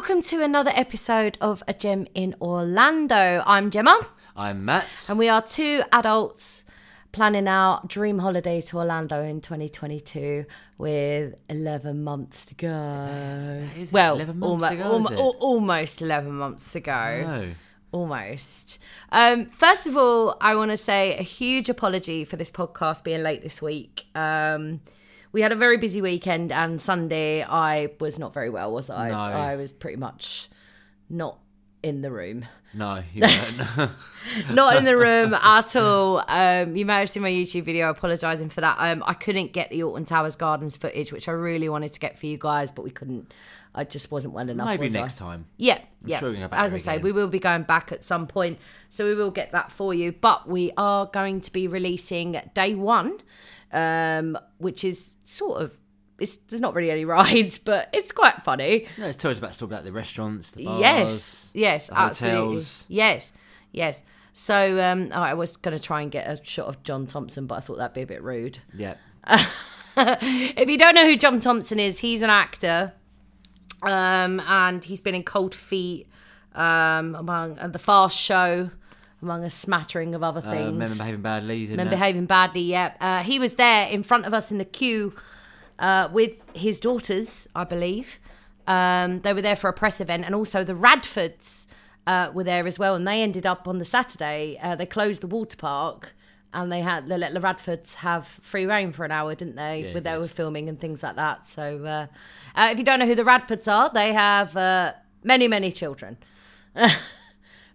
welcome to another episode of A Gem in Orlando. I'm Gemma, I'm Matt. and we are two adults planning our dream holiday to Orlando in 2022 with 11 months to go. is well, 11 months go, almo- al- almost 11 months to go. No. Almost. Um, first of all, I want to say a huge apology for this podcast being late this week. Um, we had a very busy weekend, and Sunday I was not very well, was I? No. I was pretty much not in the room. No, you weren't. Not in the room at all. Um, you may have seen my YouTube video apologising for that. Um, I couldn't get the Alton Towers Gardens footage, which I really wanted to get for you guys, but we couldn't. I just wasn't well enough. Maybe was I? next time. Yeah, yeah. sure we can go back As I say, we will be going back at some point, so we will get that for you. But we are going to be releasing day one, um, which is sort of it's there's not really any rides, but it's quite funny. No, it's tell us about talk about the restaurants, the bars. yes, yes, the absolutely. hotels. Yes, yes. So um, I was going to try and get a shot of John Thomson, but I thought that'd be a bit rude. Yeah. if you don't know who John Thomson is, he's an actor, um, and he's been in Cold Feet, um, among uh, the Fast Show, among a smattering of other Uh, things. men behaving badly. Isn't Men it? behaving badly. Yeah, uh, he was there in front of us in the queue uh, with his daughters, I believe. Um, they were there for a press event, and also the Radfords uh, were there as well. And they ended up on the Saturday. Uh, they closed the water park, and they had they let the Radfords have free reign for an hour, didn't they? Yeah, When they they were filming and things like that. So, uh, uh, if you don't know who the Radfords are, they have uh, many, many children.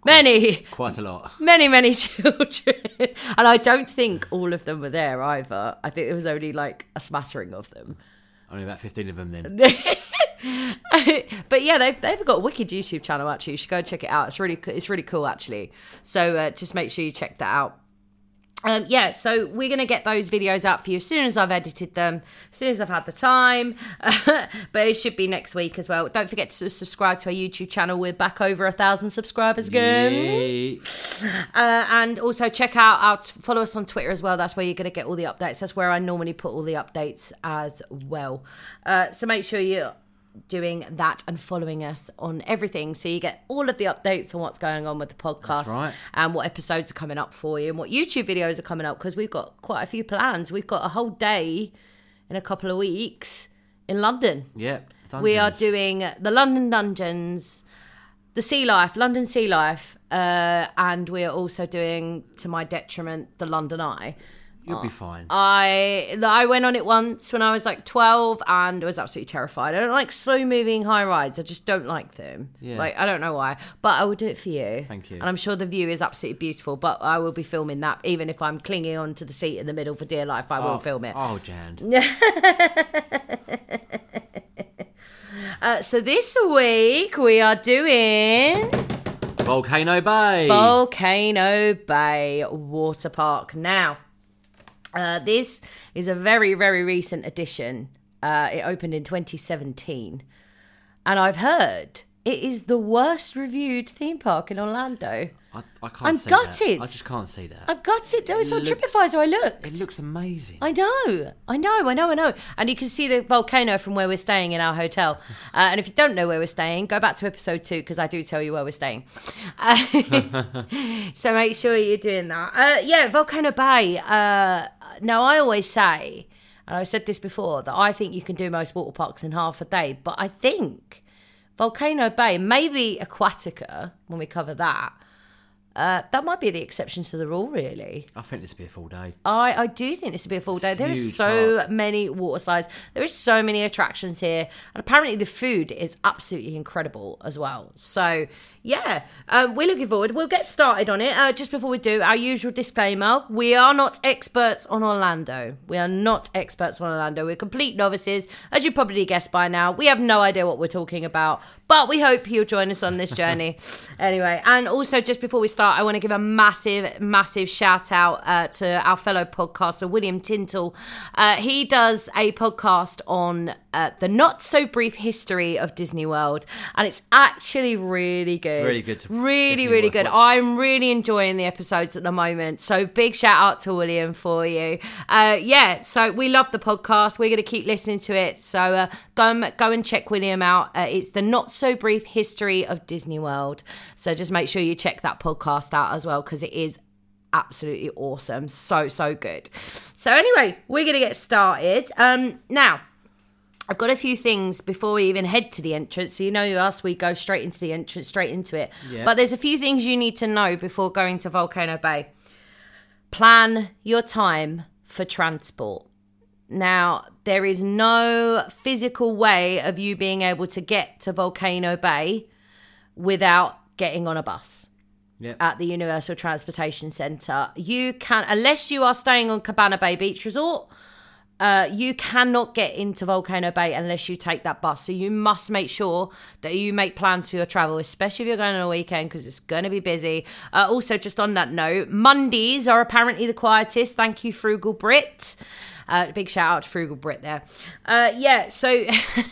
many Quite a lot. many, many children. and I don't think all of them were there either. I think there was only like a smattering of them. Only about 15 of them then. but yeah, they've, they've got a wicked YouTube channel actually. You should go check it out. It's really it's really cool actually. So uh, just make sure you check that out. Um, yeah, so we're gonna get those videos out for you as soon as I've edited them, as soon as I've had the time. but it should be next week as well. Don't forget to subscribe to our YouTube channel. We're back over a thousand subscribers again. Uh, and also check out our follow us on Twitter as well. That's where you're going to get all the updates. That's where I normally put all the updates as well. Uh, so make sure you're doing that and following us on everything so you get all of the updates on what's going on with the podcast right. and what episodes are coming up for you and what YouTube videos are coming up because we've got quite a few plans. We've got a whole day in a couple of weeks in London. Yeah. We are doing the London Dungeons, the Sea Life, London Sea Life, uh, and we are also doing, to my detriment, the London Eye. You'll be fine. I I went on it once when I was like twelve and was absolutely terrified. I don't like slow moving high rides. I just don't like them. Yeah. Like I don't know why, but I will do it for you. Thank you. And I'm sure the view is absolutely beautiful. But I will be filming that, even if I'm clinging on to the seat in the middle for dear life. I will oh, film it. Oh, Jan. Uh, so this week we are doing. Volcano Bay. Volcano Bay Water Park. Now, uh, this is a very, very recent addition. Uh, it opened in 2017. And I've heard it is the worst reviewed theme park in Orlando. I, I can't I'm see gutted. That. I just can't see that. I've got it. No, it's on looks- TripAdvisor. I looked. It looks amazing. I know, I know, I know, I know. And you can see the volcano from where we're staying in our hotel. Uh, and if you don't know where we're staying, go back to episode two because I do tell you where we're staying. Uh, so make sure you're doing that. Uh, yeah, Volcano Bay. Uh, now, I always say, and I've said this before, that I think you can do most water parks in half a day. But I think Volcano Bay, maybe Aquatica, when we cover that, uh, that might be the exception to the rule, really. I think this will be a full day. I, I do think this would be a full day. There is so park. many water slides. There is so many attractions here, and apparently the food is absolutely incredible as well. So yeah, um, we're looking forward. We'll get started on it. Uh, just before we do, our usual disclaimer: we are not experts on Orlando. We are not experts on Orlando. We're complete novices, as you probably guessed by now. We have no idea what we're talking about, but we hope you'll join us on this journey. anyway, and also just before we start, I want to give a massive, massive shout out uh, to our fellow podcaster William Tintle. Uh, he does a podcast on uh, the not so brief history of Disney World, and it's actually really good. Really good Really, really good. watching. I'm really enjoying the episodes at the moment. So big shout out to William for you. Uh, yeah, so we love the podcast. We're going to keep listening to it. So uh, go and go and check William out. Uh, it's the Not So brief history of Disney World. So just make sure you check that podcast out as well because it is absolutely awesome. So, so good. So, anyway, we're going to get started. Um, now, I've got a few things before we even head to the entrance. So, you know us, we go straight into the entrance, straight into it. Yeah. But there's a few things you need to know before going to Volcano Bay. Plan your time for transport. Now, there is no physical way of you being able to get to Volcano Bay without getting on a bus Yeah. at the Universal Transportation Centre. You can, unless you are staying on Cabana Bay Beach Resort, uh, you cannot get into Volcano Bay unless you take that bus. So you must make sure that you make plans for your travel, especially if you're going on a weekend because it's going to be busy. Uh, also, just on that note, Mondays are apparently the quietest. Thank you, Frugal Brit. Uh, big shout out to Frugal Brit there. Uh, yeah, so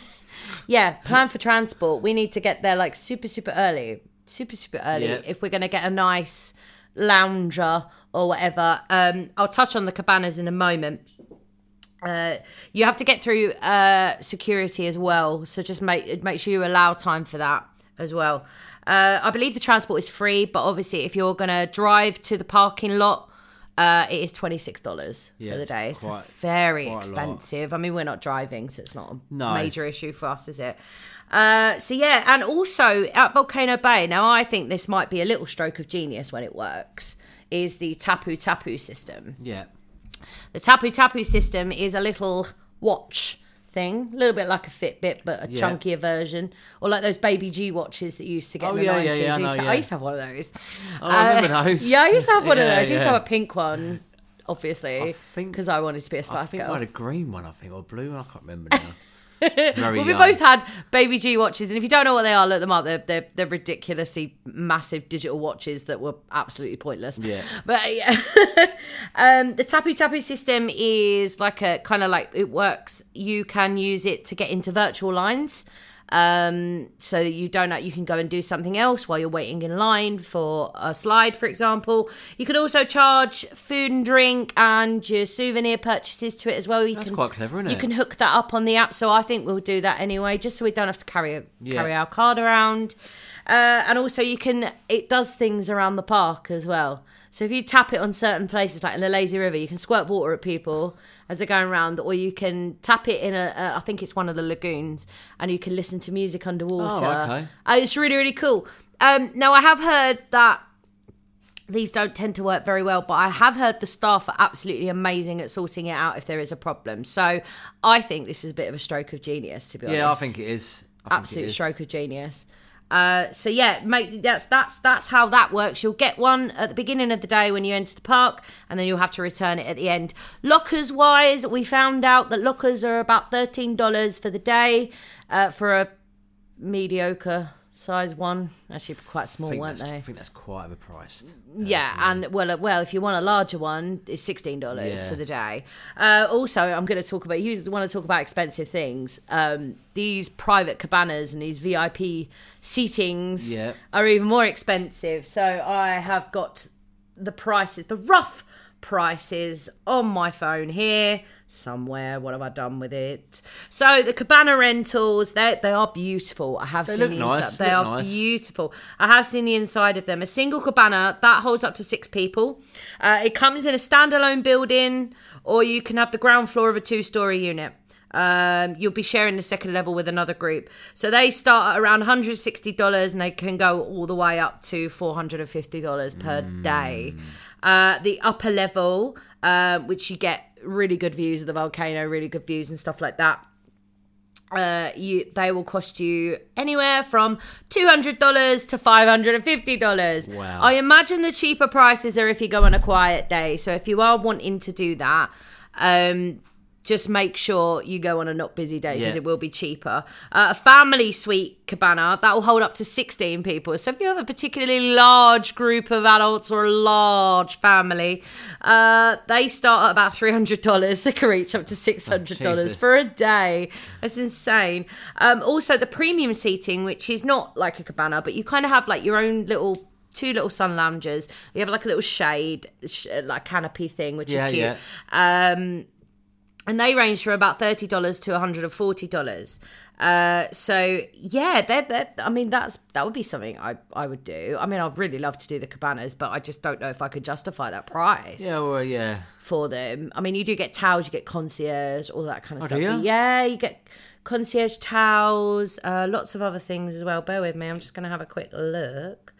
yeah, plan for transport. We need to get there like super, super early. Super, super early. Yeah. If we're going to get a nice lounger or whatever. Um, I'll touch on the cabanas in a moment. Uh, you have to get through uh, security as well, so just make make sure you allow time for that as well. Uh, I believe the transport is free, but obviously, if you're gonna drive to the parking lot, uh, it is twenty six dollars Yeah, for the day. It's quite- very quite expensive. I mean, we're not driving, so it's not a No. major issue for us, is it? Uh, so yeah, and also at Volcano Bay. Now, I think this might be a little stroke of genius when it works. Is the tapu tapu system? Yeah. The Tapu Tapu system is a little watch thing, a little bit like a Fitbit, but a Yeah. chunkier version, or like those Baby G watches that you used to get Oh, in the yeah, yeah, nineties. yeah, I I, used to- I used to have one of those. Oh, I remember uh, those. Yeah, I used to have one Yeah, of those. I used to have a pink one, obviously, because I wanted to be a Spice think Girl. I had a green one, I think, or blue one. I can't remember now. Very well, we young. both had Baby G watches, and if you don't know what they are, look them up. They're they're, they're ridiculously massive digital watches that were absolutely pointless. Yeah. but yeah. um, the Tapu Tapu system is like a kind of like it works. You can use it to get into virtual lines. Um, so you don't you can go and do something else while you're waiting in line for a slide, for example. You can also charge food and drink and your souvenir purchases to it as well. You That's can, quite clever, isn't it? You can hook that up on the app, so I think we'll do that anyway, just so we don't have to carry a, Yeah. carry our card around. Uh, and also, you can it does things around the park as well. So if you tap it on certain places, like in the lazy river, you can squirt water at people as they're going around, or you can tap it in a, a I think it's one of the lagoons, and you can listen to music underwater. Oh, okay. Uh, it's really really cool. Um, now I have heard that these don't tend to work very well, but I have heard the staff are absolutely amazing at sorting it out if there is a problem. So I think this is a bit of a stroke of genius, to be honest. Yeah, I think it is. I absolute is. stroke of genius. Uh, so yeah, mate, that's that's that's how that works. You'll get one at the beginning of the day when you enter the park, and then you'll have to return it at the end. Lockers wise, we found out that lockers are about thirteen dollars for the day uh, for a mediocre size one. Actually, quite small, weren't they? I think that's quite overpriced. Yeah, and well, uh, well, if you want a larger one, it's sixteen dollars Yeah. for the day. Uh, also, I'm going to talk about you want to talk about expensive things. Um, these private cabanas and these VIP seatings Yeah. are even more expensive. So I have got the prices, the rough prices on my phone here somewhere. What have I done with it? So the cabana rentals, they they are beautiful. I have They seen look the nice, inside. They look are nice. beautiful. I have seen the inside of them. A single cabana that holds up to six people. Uh, it comes in a standalone building, or you can have the ground floor of a two-story unit. Um, you'll be sharing the second level with another group. So they start at around $160 and they can go all the way up to $450 per day. Uh, the upper level, um, which you get really good views of the volcano, really good views and stuff like that uh, you they will cost you anywhere from two hundred dollars to five hundred and fifty dollars. Wow. I imagine the cheaper prices are if you go on a quiet day. So if you are wanting to do that, um, just make sure you go on a not busy day because Yeah. it will be cheaper. Uh, a family suite cabana that will hold up to sixteen people. So if you have a particularly large group of adults or a large family, uh, they start at about three hundred dollars. They can reach up to six hundred dollars Jesus. for a day. That's insane. Um, also, the premium seating, which is not like a cabana, but you kind of have like your own little two little sun loungers. You have like a little shade, sh- like canopy thing, which Yeah, is cute. yeah. Um, and they range from about thirty dollars to one hundred and forty dollars. Uh, so yeah, they're, they're, I mean, that's that would be something I I would do. I mean, I'd really love to do the cabanas, but I just don't know if I could justify that price Yeah, well, yeah. for them. I mean, you do get towels, you get concierge, all that kind of Oh, stuff. you? Yeah, you get concierge towels, uh, lots of other things as well. Bear with me, I'm just going to have a quick look.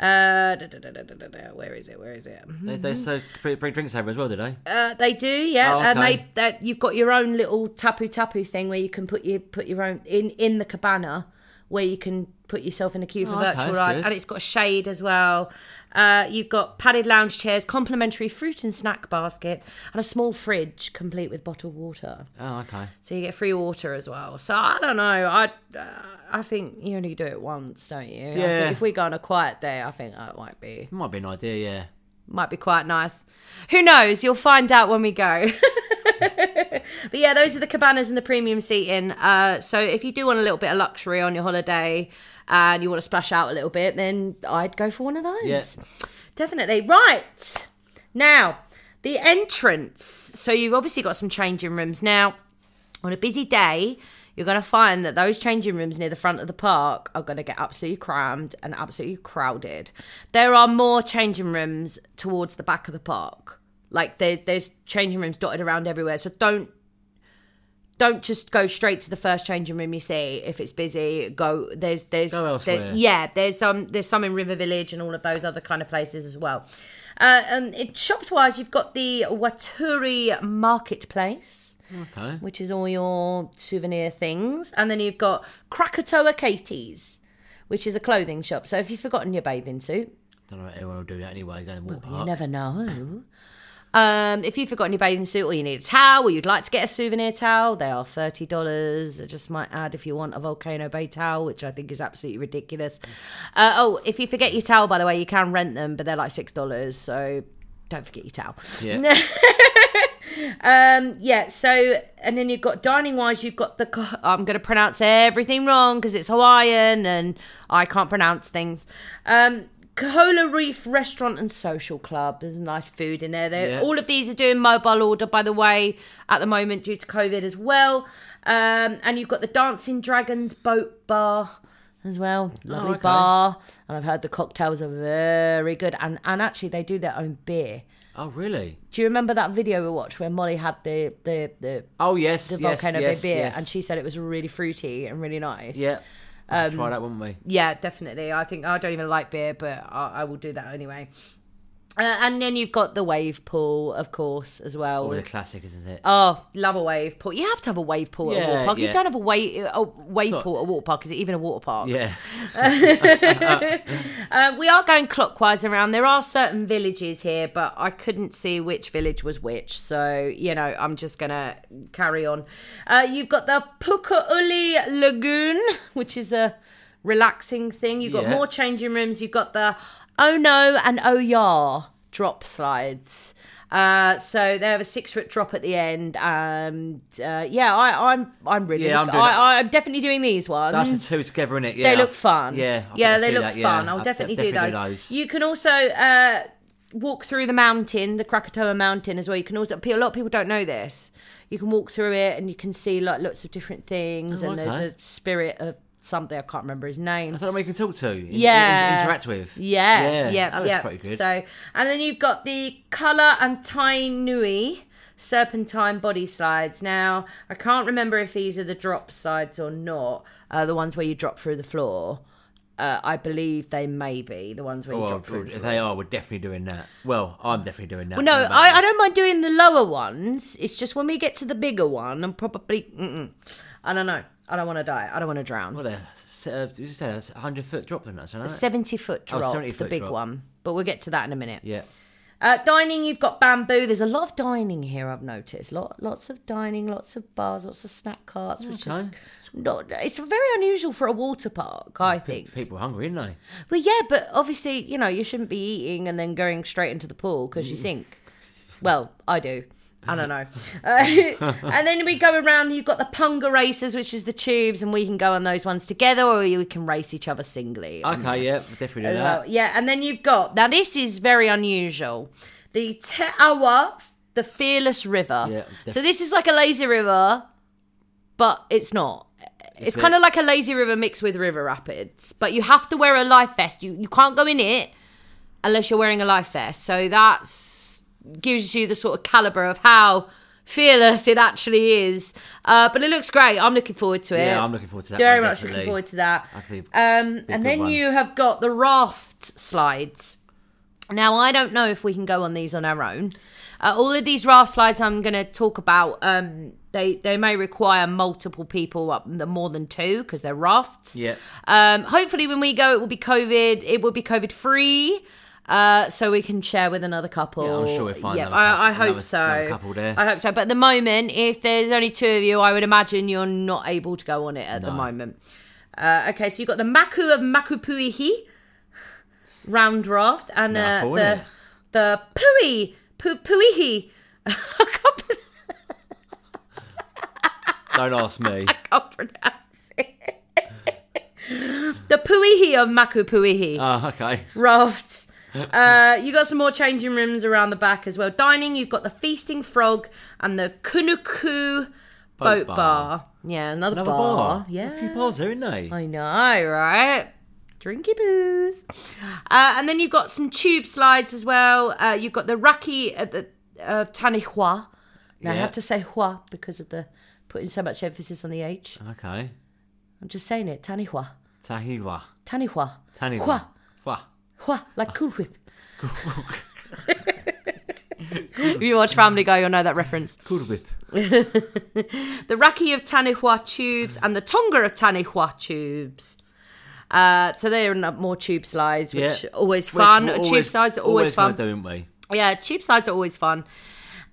Uh, da, da, da. Where is it? Where is it? They, they so bring drinks over as well, do they? Uh, they do, yeah. Oh, And they, that you've got your own little tapu tapu thing where you can put your put your own in in the cabana where you can put yourself in a queue for Oh, virtual that's rides, good. and it's got a shade as well. Uh, you've got padded lounge chairs, complimentary fruit and snack basket, and a small fridge complete with bottled water. Oh, okay. So you get free water as well. So I don't know. I uh, I think you only do it once, don't you? Yeah. if we go on a quiet day, I think that might be Might be an idea, yeah. might be quite nice. Who knows? You'll find out when we go. but yeah, those are the cabanas and the premium seating. Uh, so if you do want a little bit of luxury on your holiday and you want to splash out a little bit, then I'd go for one of those. Yeah. Definitely. Right. Now, the entrance. So you've obviously got some changing rooms. Now, on a busy day, you're going to find that those changing rooms near the front of the park are going to get absolutely crammed and absolutely crowded. There are more changing rooms towards the back of the park. Like there, there's changing rooms dotted around everywhere. So don't don't just go straight to the first changing room you see if it's busy. Go there's there's Go elsewhere. there- yeah there's um there's some in River Village and all of those other kind of places as well. Uh, and it, shops wise, you've got the Waturi Marketplace Okay. which is all your souvenir things. And then you've got Krakatoa Katie's, which is a clothing shop. So if you've forgotten your bathing suit, Don't know anyone will do that anyway, go and walk you never know. Um, if you've forgotten your bathing suit or you need a towel or you'd like to get a souvenir towel, they are $30. I just might add if you want a Volcano Bay towel, which I think is absolutely ridiculous. Uh, oh, if you forget your towel, by the way, you can rent them, but they're like $6. So don't forget your towel. Yeah. Um, yeah, so and then you've got dining wise, you've got the I'm going to pronounce everything wrong because it's Hawaiian and I can't pronounce things. Um, Kohola Reef Restaurant and Social Club. There's nice food in there. Yeah. All of these are doing mobile order, by the way, at the moment due to COVID as well. Um, and you've got the Dancing Dragons Boat Bar as well. Lovely okay. bar. And I've heard the cocktails are very good. And, and actually, they do their own beer. Oh, really? Do you remember that video we watched where Molly had the the the, Oh, yes. the volcano yes, beer yes. and she said it was really fruity and really nice? Yeah. Um, Try that, wouldn't we? Yeah, definitely. I think I don't even like beer, but I, I will do that anyway. Uh, and then you've got the wave pool, of course, as well. Always a classic, isn't it? Oh, love a wave pool. You have to have a wave pool at a Yeah, water park. You yeah. don't have a wave a wave not- pool at a water park. Is it even a water park? Yeah. Uh, we are going clockwise around. There are certain villages here, but I couldn't see which village was which. So, you know, I'm just going to carry on. Uh, you've got the Puka Uli Lagoon, which is a relaxing thing. You've got Yeah. more changing rooms. You've got the Oh No and Oh Ya drop slides. Uh, so they have a six foot drop at the end, and uh, yeah, I, I'm I'm really Yeah, I'm doing. I, I'm definitely doing these ones. That's the two together, innit? Yeah. They look fun. Yeah. I yeah, they look that, fun. yeah. I'll I'll definitely, do, those. those. You can also uh, walk through the mountain, the Krakatoa Mountain as well. You can also a lot of people don't know this. You can walk through it and you can see like lots of different things. Oh, and okay. there's a spirit of something I can't remember his name. Is that what you can talk to? In- in- Yeah. interact with? Yeah, yeah, That looks yeah. pretty good. So, and then you've got the Kala and Tai Nui serpentine body slides. Now, I can't remember if these are the drop slides or not. Uh, the ones where you drop through the floor. Uh, I believe they may be the ones where you Well, drop through the if they are, we're definitely doing that. Well, I'm definitely doing that. Well, no. I, I don't mind doing the lower ones. It's just when we get to the bigger one, I'm probably. Mm-mm. I don't know. I don't want to die. I don't want to drown. What a, uh, you said a 100 foot drop in that, it? 70 foot Oh, drop, 70 the big drop. one. But we'll get to that in a minute. Yeah. Uh, dining, you've got Bambu. There's a lot of dining here. I've noticed. Lot, lots of dining, lots of bars, lots of snack carts, which Okay. is not. It's very unusual for a water park. I think. People are hungry, aren't they? Well, yeah, but obviously, you know, you shouldn't be eating and then going straight into the pool because you sink. Well, I do. I don't know. Uh, and then we go around. You've got the Punga Racers, which is the tubes, and we can go on those ones together, or we can race each other singly. Okay, yeah, definitely do Uh, that. yeah, and then you've got now this is very unusual. The Te Awa, the Fearless River. Yeah, so this is like a lazy river, but it's not. It's it- kind of like a lazy river mixed with river rapids, but you have to wear a life vest. You you can't go in it unless you're wearing a life vest. So that's gives you the sort of caliber of how fearless it actually is. Uh, but it looks great. I'm looking forward to it. Yeah, I'm looking forward to that Very one, much looking forward to that. Be Um, and then one. you have got the raft slides. Now I don't know if we can go on these on our own. Uh, all of these raft slides I'm going to talk about. Um, they they may require multiple people up more than two because they're rafts. Yeah. Um, hopefully, when we go, it will be COVID. It will be COVID free. Uh, so we can share with another couple. Yeah, I'm sure we'll find Yeah, another I, I hope another- so. another couple there. I hope so. But at the moment, if there's only two of you, I would imagine you're not able to go on it at the moment. Uh, okay, so you've got the Maku of Makupuihi round raft and uh, the the Pui Pu, Puihi. I Don't ask me. can't pronounce it. the Puihi of Makupuihi. Oh, okay. rafts. Uh, you got some more changing rooms around the back as well. Dining, you've got the Feasting Frog and the Kunuku Boat, Boat bar. bar. Yeah, another, Another bar. bar. Yeah. A few bars there, isn't they? I know, right? Drinky booze. Uh, and then you've got some tube slides as well. Uh, you've got the Raki at the uh, Taniwha. Now I have to say hua because of the putting so much emphasis on the H. Okay. I'm just saying it. Taniwha. Tahiwa. Taniwha. Taniwha. Hua. Hua. Hua, like Cool Whip. if you watch Family Guy, you'll know that reference. Cool whip. The Raki of Taniwha tubes and the Tonga of Taniwha tubes. Uh, so they're not more tube slides, which Yeah. are always fun. we're tube slides are always, fun. Gonna do, aren't we? Yeah, tube slides are always fun.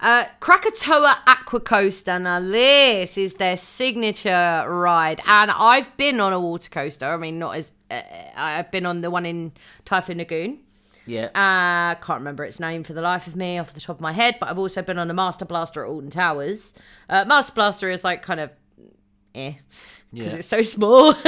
Uh, Krakatoa Aqua Coaster. Now, this is their signature ride, and I've been on a water coaster. I mean, not as I've been on the one in Typhoon Lagoon. Yeah. Uh, can't remember its name for the life of me off the top of my head, but I've also been on a Master Blaster at Alton Towers. Uh, Master Blaster is like kind of eh because Yeah. it's so small.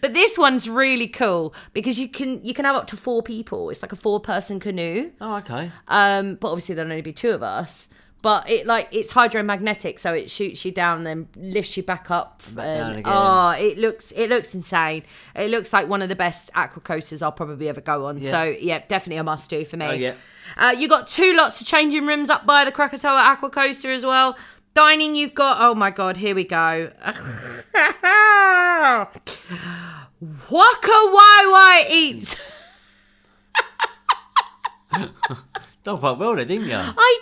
but this one's really cool because you can you can have up to four people. It's like a four person canoe. oh, okay. Um, but obviously there'll only be two of us. But it like it's hydromagnetic, so it shoots you down, then lifts you back up. Back and- down again. Oh, it looks it looks insane. It looks like one of the best aqua coasters I'll probably ever go on. Yeah. So yeah, definitely a must do for me. Oh, yeah. Uh, you got two lots of changing rooms up by the Krakatoa Aqua Coaster as well. Dining, you've got oh my god, here we go. Waka Wai Wai eats. Done quite well there, didn't you? I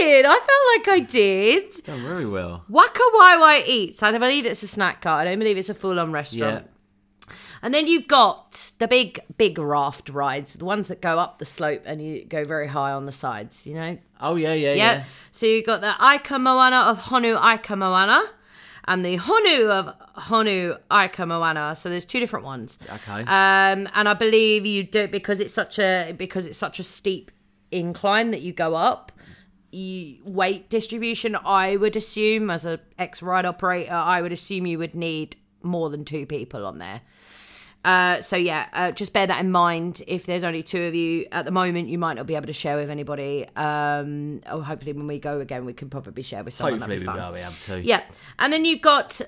did. I felt like I did. Done very well. Waka Wai Wai Eats. I don't believe it's a snack cart. I don't believe it's a full on restaurant. Yeah. And then you've got the big, big raft rides, the ones that go up the slope and you go very high on the sides, you know? Oh, yeah, yeah, Yep. yeah. So you've got the Aika Moana of Honu Aika Moana and the Honu of Honu Aika Moana. So there's two different ones. Okay. Um, and I believe you do it because it's such a because it's such a steep incline that you go up. You, weight distribution, I would assume, as a ex ride operator, I would assume you would need more than two people on there. Uh, so yeah, uh, just bear that in mind. If there's only two of you at the moment, you might not be able to share with anybody. Um, or hopefully, when we go again, we can probably share with someone. Hopefully we fun. will be able to. Yeah, and then you've got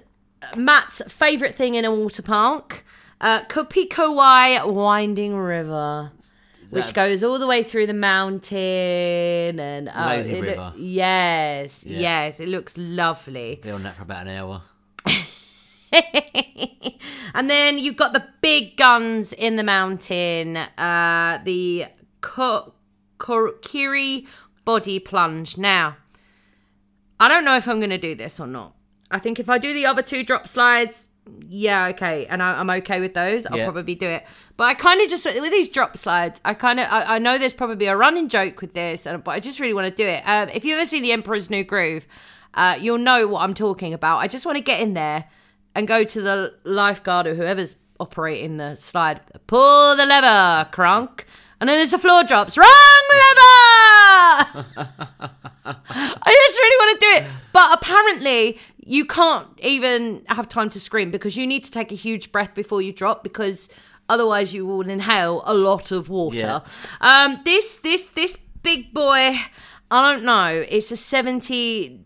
Matt's favourite thing in a water park, uh, Kopikowai Winding River. Which That- goes all the way through the mountain and uh, Lazy river. yes, Yeah. yes, it looks lovely. Be on that for about an hour. and then you've got the big guns in the mountain, uh, the Ko- Ko- Kiri body plunge. Now, I don't know if I'm going to do this or not. I think if I do the other two drop slides, yeah, okay, and I, I'm okay with those. I'll Yeah. probably do it. But I kind of just with these drop slides, I kind of I, I know there's probably a running joke with this, and but I just really want to do it. Um, if you've ever see The Emperor's New Groove, uh, you'll know what I'm talking about. I just want to get in there and go to the lifeguard or whoever's operating the slide, pull the lever, crunk, and then as the floor drops, wrong lever. I just really want to do it. But apparently, you can't even have time to scream because you need to take a huge breath before you drop because otherwise you will inhale a lot of water. Yeah. Um, this this this big boy I don't know. It's a 70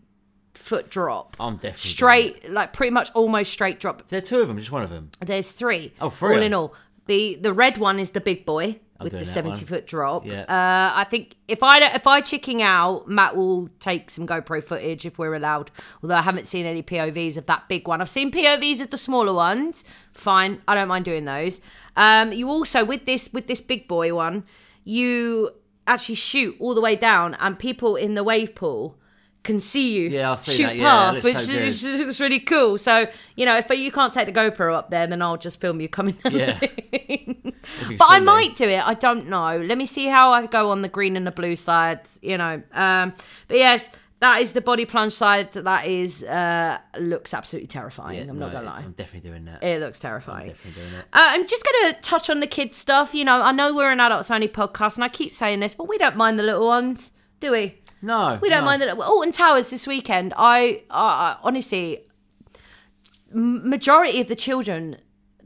foot drop. I'm definitely straight, like pretty much almost straight drop. Is there two of them? Just one of them? There's three. Oh, three. All in all, the the red one is the big boy with the seventy one. foot drop. Yeah. Uh, I think if I if I chicking out, Matt will take some GoPro footage if we're allowed. Although I haven't seen any POVs of that big one. I've seen POVs of the smaller ones. Fine, I don't mind doing those. Um, you also with this with this big boy one, you actually shoot all the way down, and people in the wave pool can see you Yeah, I'll see shoot that. Past, that which so is, looks really cool. So you know, if you can't take the GoPro up there, then I'll just film you coming down. Yeah. the thing. If you but I might do it. I don't know. Let me see how I go on the green and the blue slides. You know, um, but yes. That is the body plunge side. That is uh, looks absolutely terrifying. Yeah, I'm not gonna lie. I'm definitely doing that. It looks terrifying. definitely doing it. Uh, I'm just going to touch on the kids stuff. You know, I know we're an adults only podcast, and I keep saying this, but we don't mind the little ones, do we? No, We don't no. mind the little Alton Towers this weekend. I, I, I honestly, majority of the children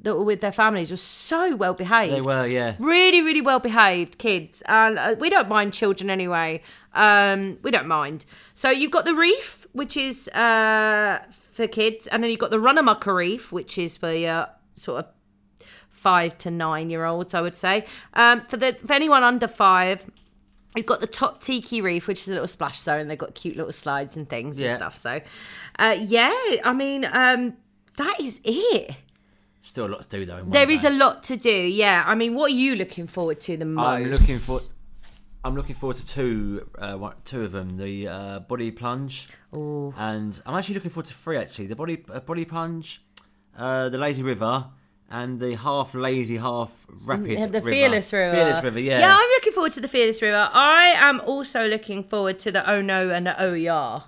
that were with their families were so well behaved. They were, yeah. Really, really well behaved kids, and uh, we don't mind children anyway. Um, we don't mind. So you've got the reef, which is uh, for kids, and then you've got the Runamukka Reef, which is for your sort of five to nine year olds, I would say. Um, for the for anyone under five, you've got the Tot Tiki Reef, which is a little splash zone. They've got cute little slides and things Yeah. and stuff. So, uh, yeah, I mean, um, that is it. Still a lot to do though. There is day. a lot to do. Yeah, I mean, what are you looking forward to the most? I'm looking for. I'm looking forward to two, uh, one, two of them. The uh, body plunge, and I'm actually looking forward to three. Actually, the body uh, body plunge, uh, the lazy river, and the half lazy, half rapid. The river. Fearless River. Fearless river. Yeah. Yeah, I'm looking forward to the Fearless River. I am also looking forward to the Oh No and the Oh Yeah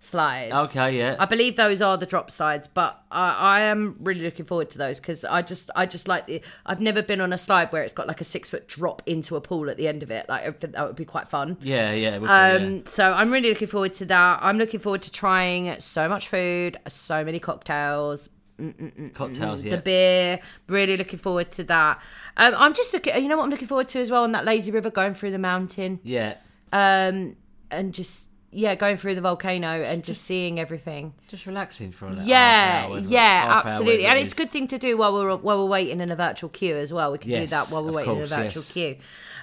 slides. Okay. Yeah. I believe those are the drop slides, but I, I am really looking forward to those because I just I just like the. I've never been on a slide where it's got like a six foot drop into a pool at the end of it. Like I think that would be quite fun. yeah. Yeah. would be, Um, yeah. so I'm really looking forward to that. I'm looking forward to trying so much food, so many cocktails, Cocktails. Yeah. the beer. Really looking forward to that. Um, I'm just looking. You know what I'm looking forward to as well on that lazy river going through the mountain, yeah. um, and just yeah, going through the volcano and just seeing everything. Just relaxing for a little Yeah, hour, yeah, half absolutely, and it's a good thing to do while we're while we're waiting in a virtual queue as well. We can do that while we're waiting course, in a virtual yes. queue.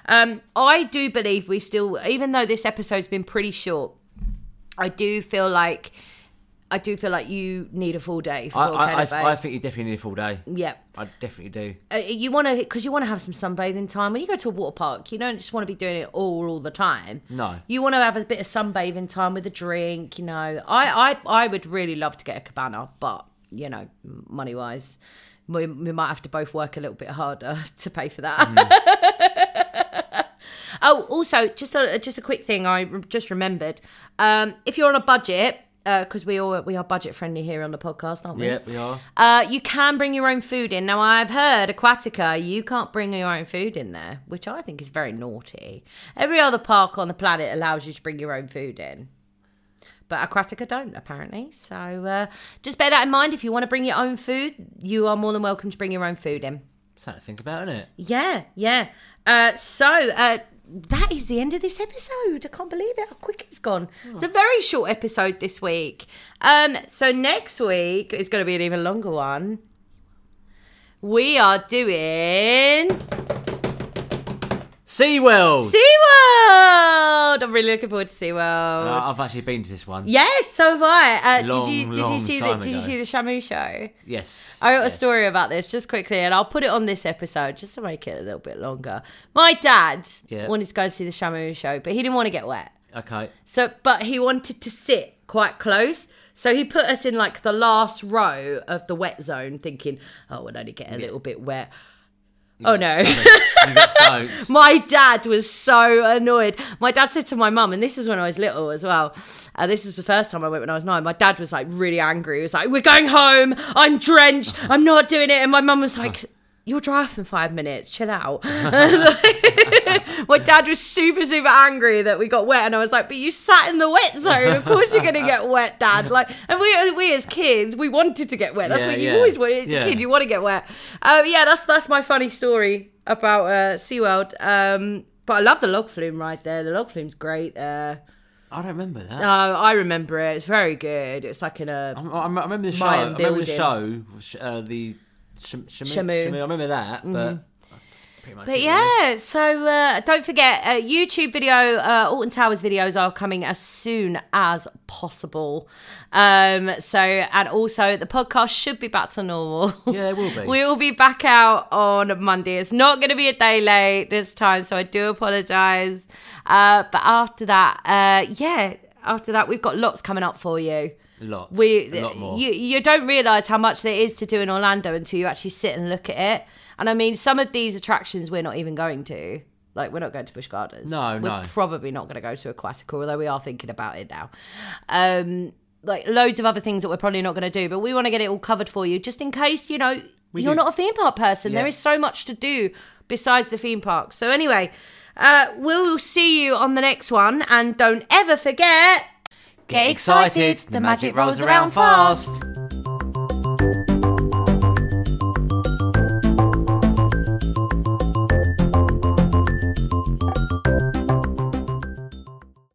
Um, I do believe we still, even though this episode's been pretty short, I do feel like I do feel like you need a full day for I, I, I, I think you definitely need a full day. yeah. I definitely do. Uh, you want to because you want to have some sunbathing time when you go to a water park you don't just want to be doing it all all the time No. you want to have a bit of sunbathing time with a drink you know i i, I would really love to get a cabana but you know money wise we, we might have to both work a little bit harder to pay for that oh also just a just a quick thing i just remembered um if you're on a budget because we all we are budget friendly here on the podcast aren't we Yeah, we are. uh, you can bring your own food in. Now, I've heard Aquatica, you can't bring your own food in there, which I think is very naughty. Every other park on the planet allows you to bring your own food in. But Aquatica don't, apparently. So uh, just bear that in mind. If you want to bring your own food, you are more than welcome to bring your own food in. Something to think about, isn't it? Yeah, yeah. Uh, so uh, that is the end of this episode. I can't believe it. How quick it's gone. It's a very short episode this week. Um, so next week is going to be an even longer one. We are doing SeaWorld! SeaWorld. I'm really looking forward to SeaWorld. Uh, I've actually been to this one. yes, so have I. Uh, Long, did you did you see the time did you see the Shamu show? Yes. I got a story about this just quickly, and I'll put it on this episode just to make it a little bit longer. My dad Yeah. wanted to go see the Shamu show, but he didn't want to get wet. Okay. So, but he wanted to sit quite close. So he put us in like the last row of the wet zone, thinking, "Oh, we'll only get a little bit wet." Oh no. You. My dad was so annoyed. My dad said to my mum, and this is when I was little as well. Uh, this is the first time I went when I was nine. My dad was like really angry. He was like, "We're going home. I'm drenched. I'm not doing it." And my mum was like, "You'll dry off in five minutes. Chill out." my dad was super super angry that we got wet, and I was like, "But you sat in the wet zone. Of course you're gonna get wet, Dad." Like, and we we as kids, we wanted to get wet. That's Yeah, what you yeah. always want. as Yeah. a kid. You want to get wet. Um, yeah, that's that's my funny story about uh, SeaWorld. Um, but I love the log flume ride there. The log flume's great. Uh, I don't remember that. No, I remember it. It's very good. It's like in a I, I, remember the show. Mayan I remember the show. uh, the Sham- Shamu. Shamu. I remember that, but that's pretty much But yeah, so uh, don't forget, uh, YouTube video, uh, Alton Towers videos are coming as soon as possible. Um, so, and also the podcast should be back to normal. Yeah, it will be. we will be back out on Monday. It's not going to be a day late this time, so I do apologize. Uh, but after that, uh, yeah, after that, we've got lots coming up for you. Lots. We, a lot more. You, you don't realize how much there is to do in Orlando until you actually sit and look at it. And I mean, some of these attractions we're not even going to. Like, we're not going to Busch Gardens. No, we're no. probably not going to go to Aquatica, although we are thinking about it now. Um, like loads of other things that we're probably not going to do, but we want to get it all covered for you, just in case you know you're do. not a theme park person. Yeah. There is so much to do besides the theme park. So anyway, uh, we'll see you on the next one, and don't ever forget. Get excited, the magic rolls around fast.